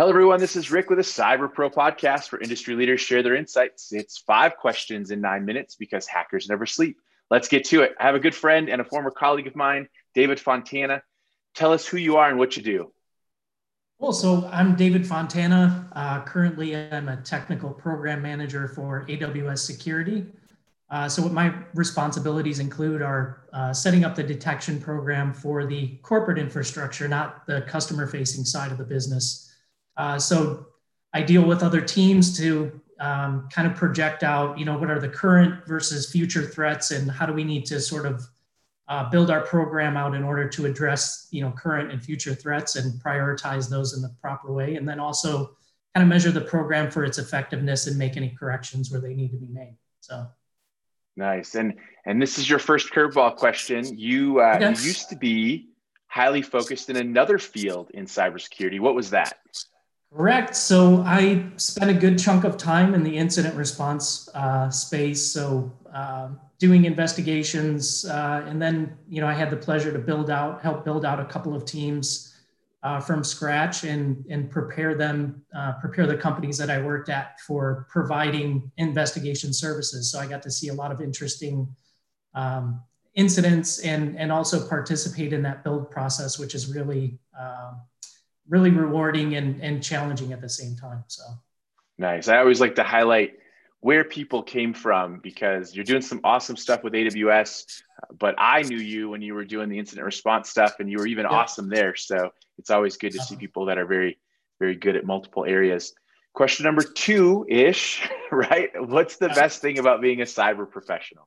Hello, everyone. This is Rick with a Cyber Pro podcast where industry leaders share their insights. It's five questions in nine minutes because hackers never sleep. Let's get to it. I have a good friend and a former colleague of mine, David Fontana. Tell us who you are and what you do. Well, so I'm David Fontana. Uh, currently, I'm a technical program manager for AWS Security. Uh, so, what my responsibilities include are uh, setting up the detection program for the corporate infrastructure, not the customer facing side of the business. Uh, so I deal with other teams to um, kind of project out, you know, what are the current versus future threats and how do we need to sort of uh, build our program out in order to address, you know, current and future threats and prioritize those in the proper way. And then also kind of measure the program for its effectiveness and make any corrections where they need to be made. So. Nice. And and this is your first curveball question. You, uh, yes. you used to be highly focused in another field in cybersecurity. What was that? Correct. So I spent a good chunk of time in the incident response uh, space. So uh, doing investigations, uh, and then you know I had the pleasure to build out, help build out a couple of teams uh, from scratch, and and prepare them, uh, prepare the companies that I worked at for providing investigation services. So I got to see a lot of interesting. Um, incidents and and also participate in that build process which is really um, really rewarding and, and challenging at the same time. So nice. I always like to highlight where people came from because you're doing some awesome stuff with AWS. But I knew you when you were doing the incident response stuff, and you were even yeah. awesome there. So it's always good to see uh-huh. people that are very, very good at multiple areas. Question number two ish, right? What's the best thing about being a cyber professional?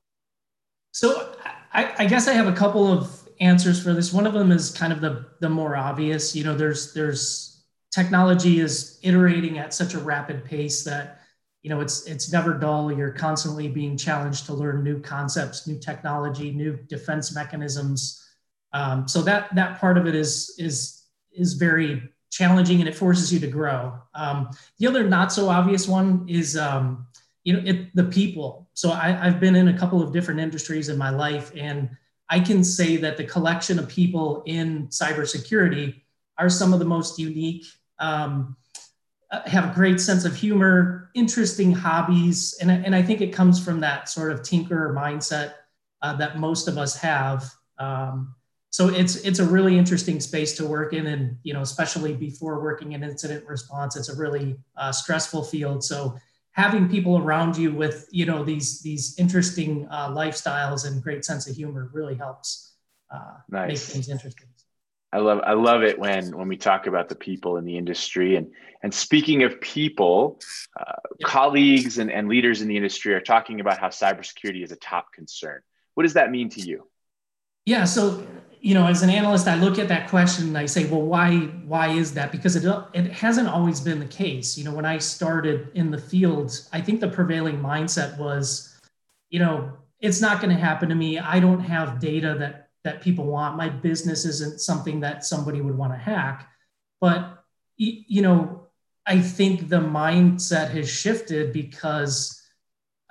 So I, I guess I have a couple of answers for this. One of them is kind of the the more obvious. You know, there's there's technology is iterating at such a rapid pace that you know it's it's never dull. You're constantly being challenged to learn new concepts, new technology, new defense mechanisms. Um, so that that part of it is is is very challenging and it forces you to grow. Um, the other not so obvious one is um, you know it, the people. So I, I've been in a couple of different industries in my life and I can say that the collection of people in cybersecurity are some of the most unique, um, uh, have a great sense of humor, interesting hobbies. And, and I think it comes from that sort of tinker mindset uh, that most of us have. Um, so it's it's a really interesting space to work in, and you know, especially before working in incident response, it's a really uh, stressful field. So having people around you with you know these these interesting uh, lifestyles and great sense of humor really helps uh, nice. make things interesting. I love I love it when when we talk about the people in the industry and and speaking of people, uh, colleagues and, and leaders in the industry are talking about how cybersecurity is a top concern. What does that mean to you? Yeah, so you know, as an analyst, I look at that question and I say, well, why why is that? Because it it hasn't always been the case. You know, when I started in the field, I think the prevailing mindset was, you know, it's not going to happen to me. I don't have data that that people want. My business isn't something that somebody would want to hack. But you know, I think the mindset has shifted because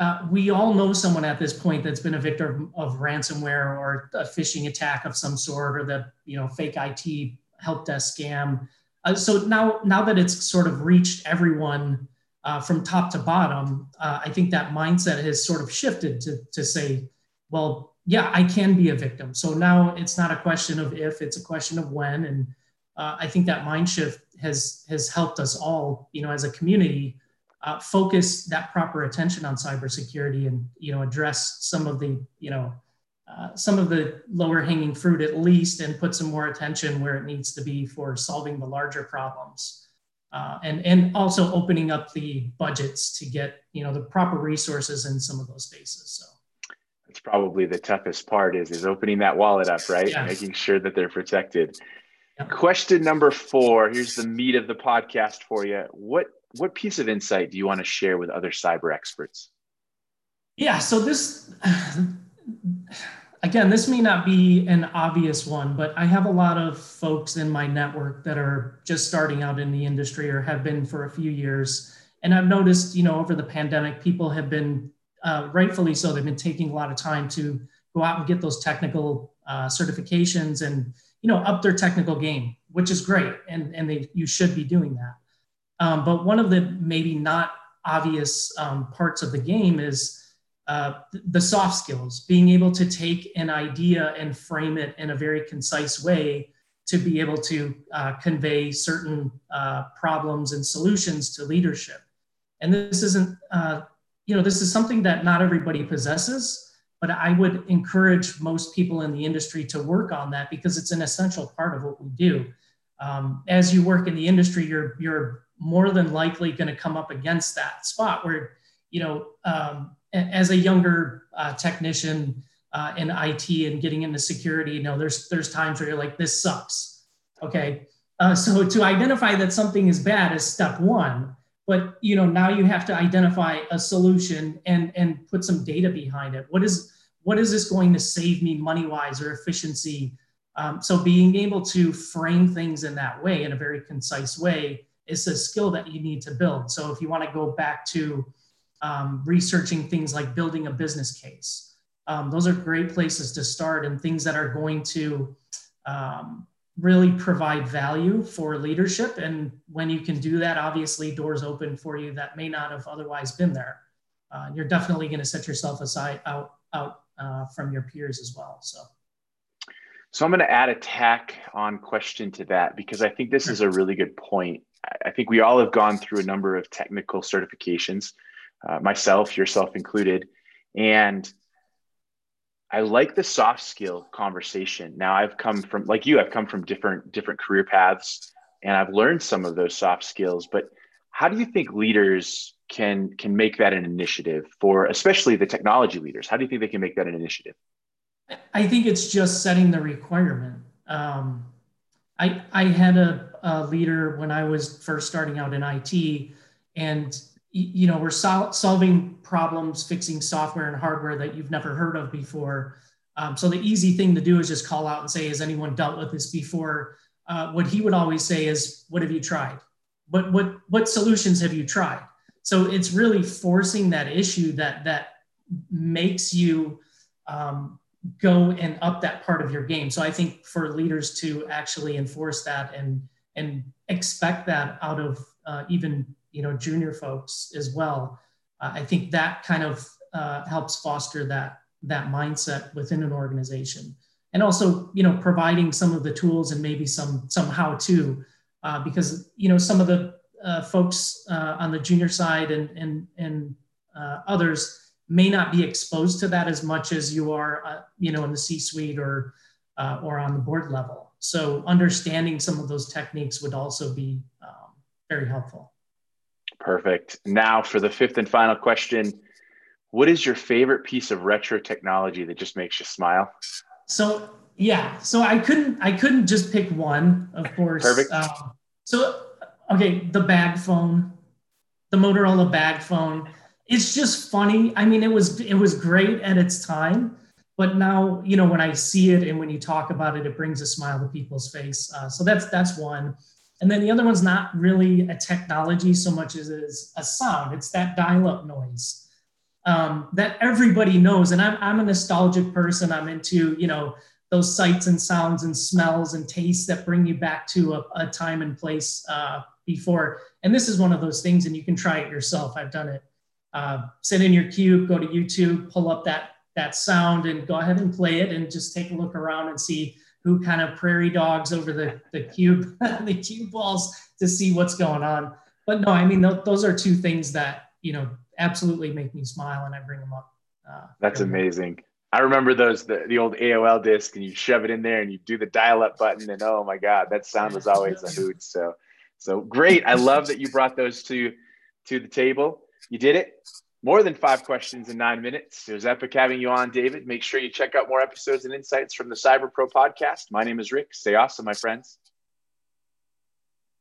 uh, we all know someone at this point that's been a victim of, of ransomware or a phishing attack of some sort or the you know fake IT help desk scam. Uh, so now now that it's sort of reached everyone uh, from top to bottom, uh, I think that mindset has sort of shifted to to say, well, yeah, I can be a victim. So now it's not a question of if, it's a question of when, and uh, I think that mind shift has has helped us all, you know, as a community uh, focus that proper attention on cybersecurity and you know address some of the you know uh, some of the lower hanging fruit at least and put some more attention where it needs to be for solving the larger problems. Uh, and and also opening up the budgets to get you know the proper resources in some of those spaces so. That's probably the toughest part is is opening that wallet up right? Yeah. making sure that they're protected. Question number four here's the meat of the podcast for you. What what piece of insight do you want to share with other cyber experts? Yeah, so this, again, this may not be an obvious one, but I have a lot of folks in my network that are just starting out in the industry or have been for a few years. And I've noticed, you know, over the pandemic, people have been, uh, rightfully so, they've been taking a lot of time to go out and get those technical uh, certifications and, you know, up their technical game, which is great. And, and they, you should be doing that. Um, but one of the maybe not obvious um, parts of the game is uh, the soft skills, being able to take an idea and frame it in a very concise way to be able to uh, convey certain uh, problems and solutions to leadership. And this isn't, uh, you know, this is something that not everybody possesses, but I would encourage most people in the industry to work on that because it's an essential part of what we do. Um, as you work in the industry, you're you're more than likely going to come up against that spot where, you know, um, as a younger uh, technician uh, in IT and getting into security, you know, there's there's times where you're like, this sucks. Okay, uh, so to identify that something is bad is step one but you know now you have to identify a solution and and put some data behind it what is what is this going to save me money wise or efficiency um, so being able to frame things in that way in a very concise way is a skill that you need to build so if you want to go back to um, researching things like building a business case um, those are great places to start and things that are going to um, really provide value for leadership. And when you can do that, obviously doors open for you that may not have otherwise been there. Uh, you're definitely going to set yourself aside out out uh, from your peers as well. So. So I'm going to add a tack on question to that because I think this is a really good point. I think we all have gone through a number of technical certifications, uh, myself, yourself included, and I like the soft skill conversation. Now I've come from like you, I've come from different different career paths and I've learned some of those soft skills, but how do you think leaders can can make that an initiative for especially the technology leaders? How do you think they can make that an initiative? I think it's just setting the requirement. Um, I I had a, a leader when I was first starting out in IT, and you know we're sol- solving problems fixing software and hardware that you've never heard of before. Um, so the easy thing to do is just call out and say has anyone dealt with this before? Uh, what he would always say is what have you tried? What what what solutions have you tried? So it's really forcing that issue that that makes you um, go and up that part of your game. So i think for leaders to actually enforce that and and expect that out of uh, even you know junior folks as well. Uh, I think that kind of uh, helps foster that that mindset within an organization, and also you know providing some of the tools and maybe some some how to uh, because you know some of the uh, folks uh, on the junior side and and and others may not be exposed to that as much as you are you know in the C-suite or or on the board level. So understanding some of those techniques would also be um, very helpful. Perfect. Now for the fifth and final question. What is your favorite piece of retro technology that just makes you smile? So yeah, so I couldn't I couldn't just pick one, of course. Perfect. Um, so okay, the bag phone, the Motorola bag phone. It's just funny. I mean, it was it was great at its time, but now you know when I see it and when you talk about it, it brings a smile to people's face. Uh, so that's that's one. And then the other one's not really a technology so much as is a sound. It's that dial-up noise um, that everybody knows. And I'm, I'm a nostalgic person. I'm into, you know, those sights and sounds and smells and tastes that bring you back to a, a time and place uh, before. And this is one of those things, and you can try it yourself. I've done it. Uh, sit in your cube, go to YouTube, pull up that that sound, and go ahead and play it, and just take a look around and see who kind of prairie dogs over the, the cube, the cue balls to see what's going on. But no, I mean, th- those are two things that, you know, absolutely make me smile and I bring them up. Uh, That's amazing. I remember those, the, the old AOL disc and you shove it in there and you do the dial up button and oh my God, that sound was always a hoot. So, so great. I love that you brought those to, to the table. You did it more than five questions in nine minutes. It was epic having you on, David. Make sure you check out more episodes and insights from the Cyber Pro podcast. My name is Rick. Stay awesome, my friends.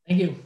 Thank you.